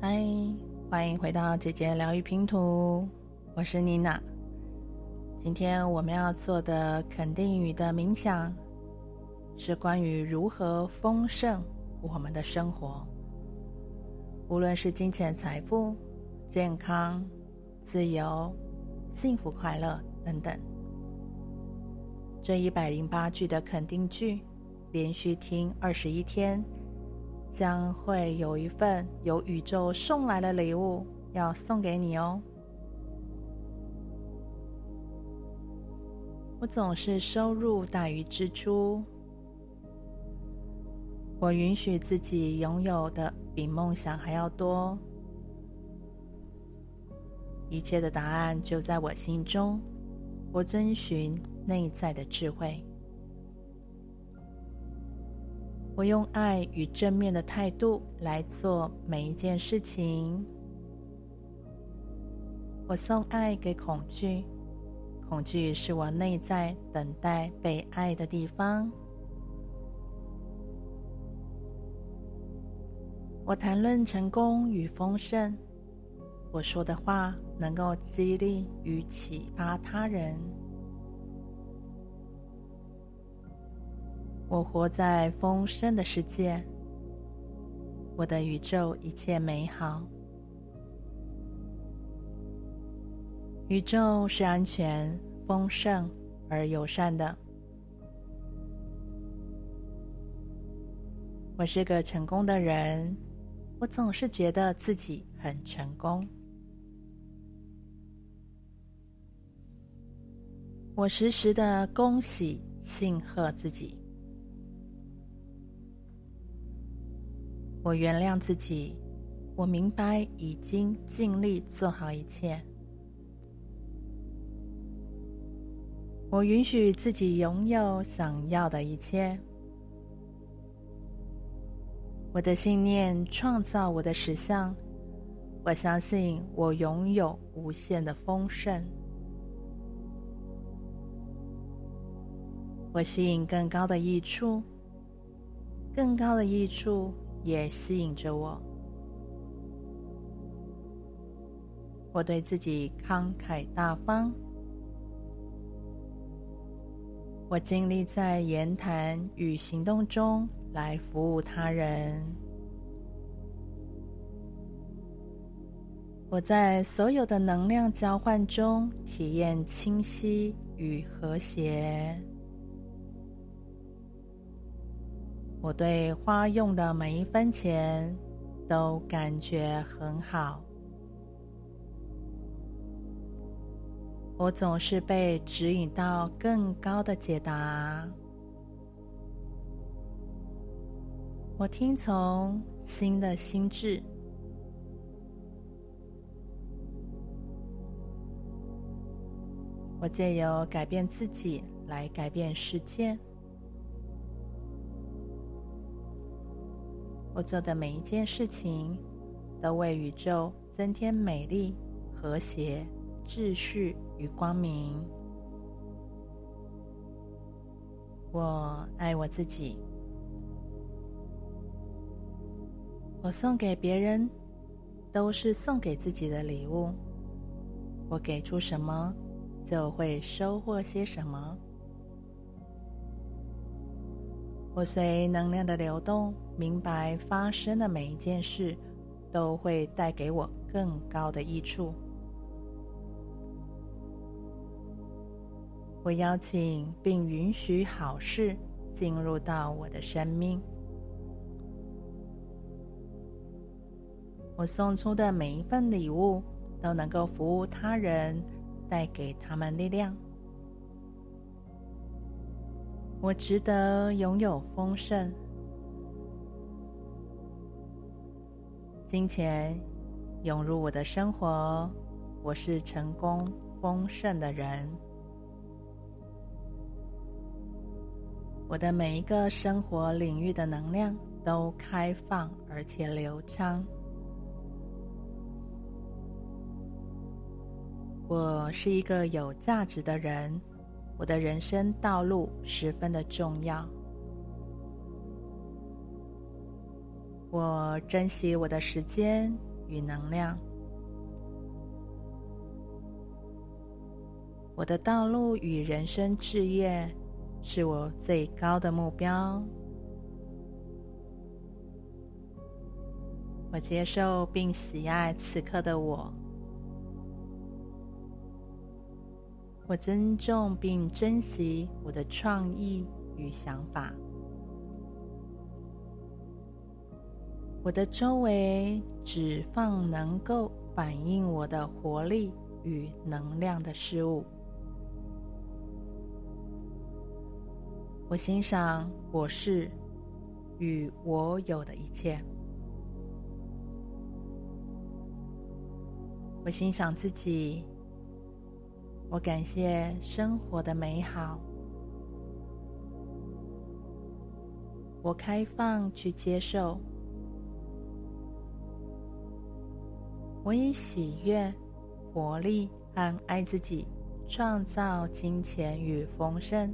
嗨，欢迎回到姐姐疗愈拼图，我是妮娜。今天我们要做的肯定语的冥想，是关于如何丰盛我们的生活，无论是金钱、财富、健康、自由、幸福、快乐等等。这一百零八句的肯定句，连续听二十一天，将会有一份由宇宙送来的礼物要送给你哦。我总是收入大于支出。我允许自己拥有的比梦想还要多。一切的答案就在我心中。我遵循内在的智慧。我用爱与正面的态度来做每一件事情。我送爱给恐惧，恐惧是我内在等待被爱的地方。我谈论成功与丰盛，我说的话能够激励与启发他人。我活在丰盛的世界，我的宇宙一切美好。宇宙是安全、丰盛而友善的。我是个成功的人，我总是觉得自己很成功。我时时的恭喜、庆贺自己。我原谅自己，我明白已经尽力做好一切。我允许自己拥有想要的一切。我的信念创造我的实相。我相信我拥有无限的丰盛。我吸引更高的益处，更高的益处。也吸引着我。我对自己慷慨大方。我尽力在言谈与行动中来服务他人。我在所有的能量交换中体验清晰与和谐。我对花用的每一分钱都感觉很好。我总是被指引到更高的解答。我听从新的心智。我借由改变自己来改变世界。我做的每一件事情，都为宇宙增添美丽、和谐、秩序与光明。我爱我自己。我送给别人，都是送给自己的礼物。我给出什么，就会收获些什么。我随能量的流动，明白发生的每一件事都会带给我更高的益处。我邀请并允许好事进入到我的生命。我送出的每一份礼物都能够服务他人，带给他们力量。我值得拥有丰盛，金钱涌入我的生活。我是成功丰盛的人。我的每一个生活领域的能量都开放而且流畅。我是一个有价值的人。我的人生道路十分的重要。我珍惜我的时间，与能量。我的道路与人生志业是我最高的目标。我接受并喜爱此刻的我。我尊重并珍惜我的创意与想法。我的周围只放能够反映我的活力与能量的事物。我欣赏我是与我有的一切。我欣赏自己。我感谢生活的美好。我开放去接受。我以喜悦、活力和爱自己，创造金钱与丰盛。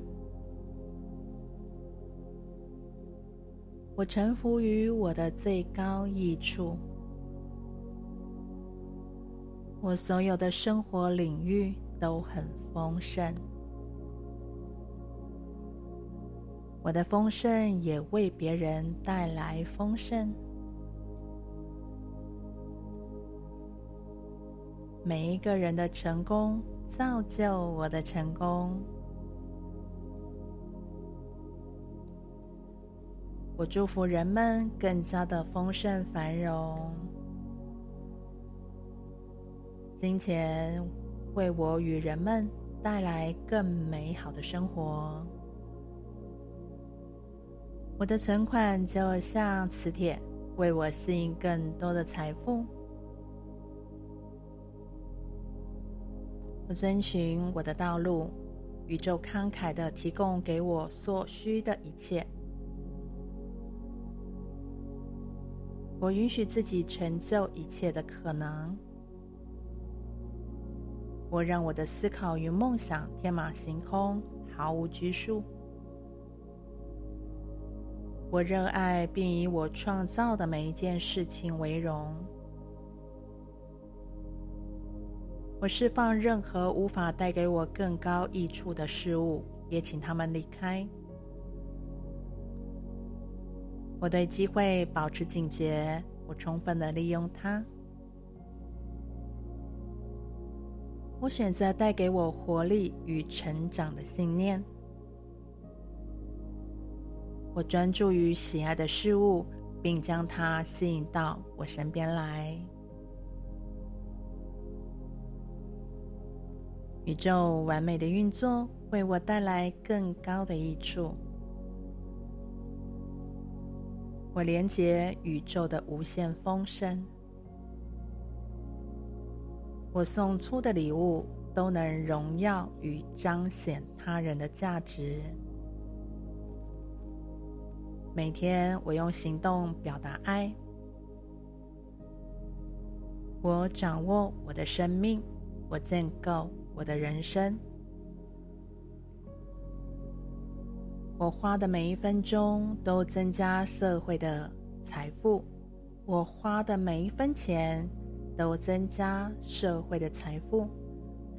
我臣服于我的最高益处。我所有的生活领域。都很丰盛，我的丰盛也为别人带来丰盛。每一个人的成功造就我的成功。我祝福人们更加的丰盛繁荣，金钱。为我与人们带来更美好的生活。我的存款就像磁铁，为我吸引更多的财富。我遵循我的道路，宇宙慷慨地提供给我所需的一切。我允许自己成就一切的可能。我让我的思考与梦想天马行空，毫无拘束。我热爱并以我创造的每一件事情为荣。我释放任何无法带给我更高益处的事物，也请他们离开。我对机会保持警觉，我充分的利用它。我选择带给我活力与成长的信念。我专注于喜爱的事物，并将它吸引到我身边来。宇宙完美的运作为我带来更高的益处。我连接宇宙的无限丰盛。我送出的礼物都能荣耀与彰显他人的价值。每天我用行动表达爱。我掌握我的生命，我建构我的人生。我花的每一分钟都增加社会的财富。我花的每一分钱。都增加社会的财富，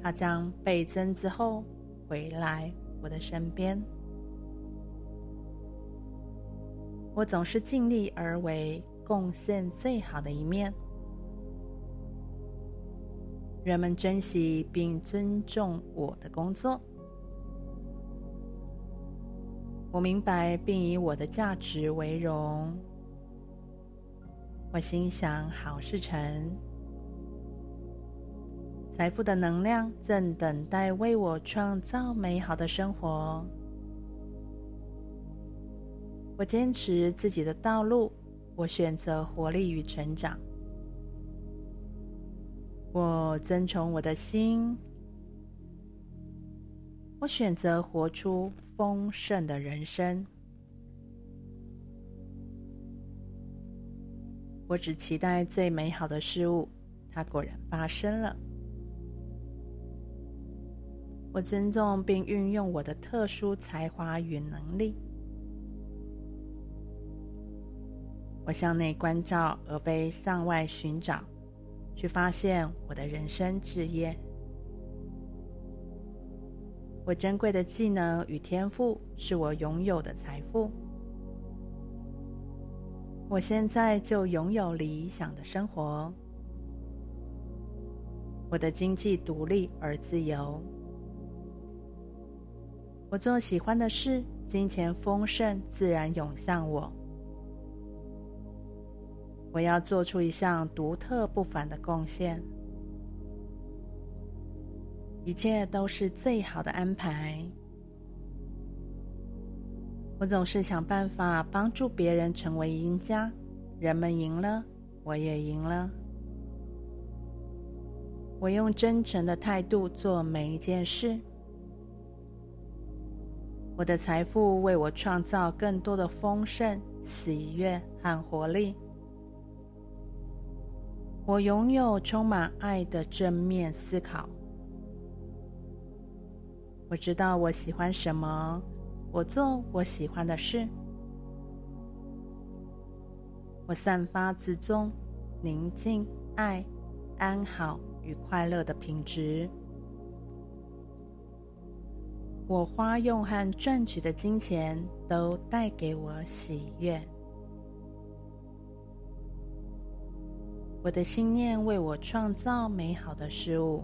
它将倍增之后回来我的身边。我总是尽力而为，贡献最好的一面。人们珍惜并尊重我的工作。我明白并以我的价值为荣。我心想好事成。财富的能量正等待为我创造美好的生活。我坚持自己的道路，我选择活力与成长。我遵从我的心，我选择活出丰盛的人生。我只期待最美好的事物，它果然发生了。我尊重并运用我的特殊才华与能力。我向内关照，而非向外寻找去发现我的人生志业。我珍贵的技能与天赋是我拥有的财富。我现在就拥有理想的生活。我的经济独立而自由。我做喜欢的事，金钱丰盛自然涌向我。我要做出一项独特不凡的贡献。一切都是最好的安排。我总是想办法帮助别人成为赢家，人们赢了，我也赢了。我用真诚的态度做每一件事。我的财富为我创造更多的丰盛、喜悦和活力。我拥有充满爱的正面思考。我知道我喜欢什么。我做我喜欢的事，我散发自尊、宁静、爱、安好与快乐的品质。我花用和赚取的金钱都带给我喜悦。我的信念为我创造美好的事物。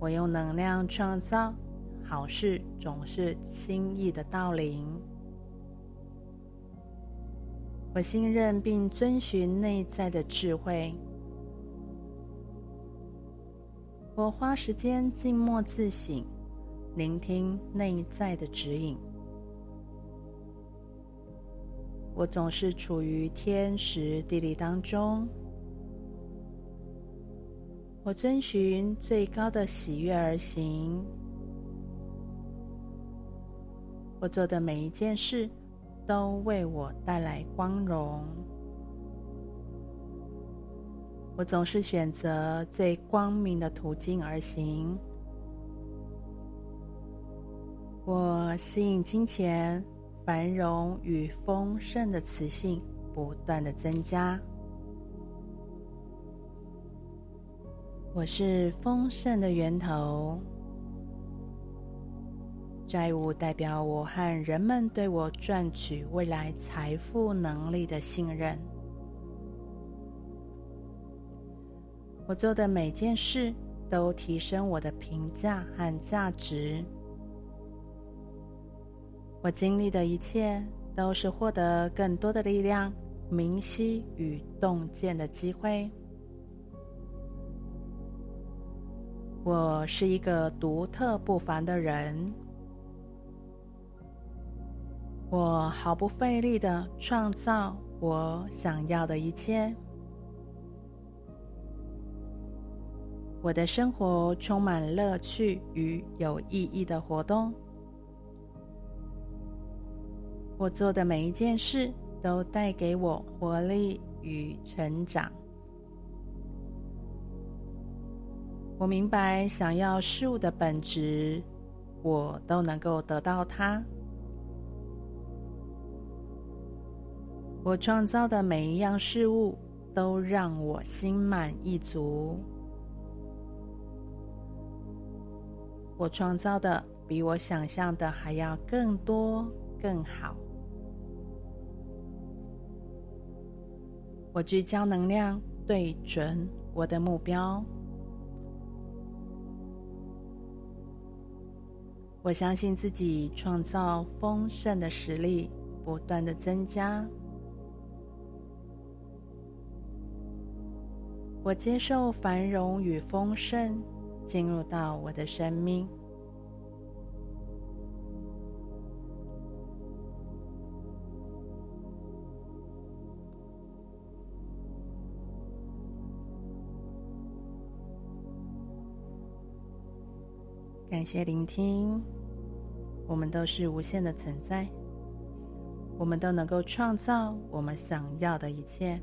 我用能量创造。好事总是轻易的到临。我信任并遵循内在的智慧。我花时间静默自省，聆听内在的指引。我总是处于天时地利当中。我遵循最高的喜悦而行。我做的每一件事都为我带来光荣。我总是选择最光明的途径而行。我吸引金钱、繁荣与丰盛的磁性不断的增加。我是丰盛的源头。债务代表我和人们对我赚取未来财富能力的信任。我做的每件事都提升我的评价和价值。我经历的一切都是获得更多的力量、明晰与洞见的机会。我是一个独特不凡的人。我毫不费力的创造我想要的一切。我的生活充满乐趣与有意义的活动。我做的每一件事都带给我活力与成长。我明白想要事物的本质，我都能够得到它。我创造的每一样事物都让我心满意足。我创造的比我想象的还要更多、更好。我聚焦能量，对准我的目标。我相信自己创造丰盛的实力不断的增加。我接受繁荣与丰盛进入到我的生命。感谢聆听，我们都是无限的存在，我们都能够创造我们想要的一切。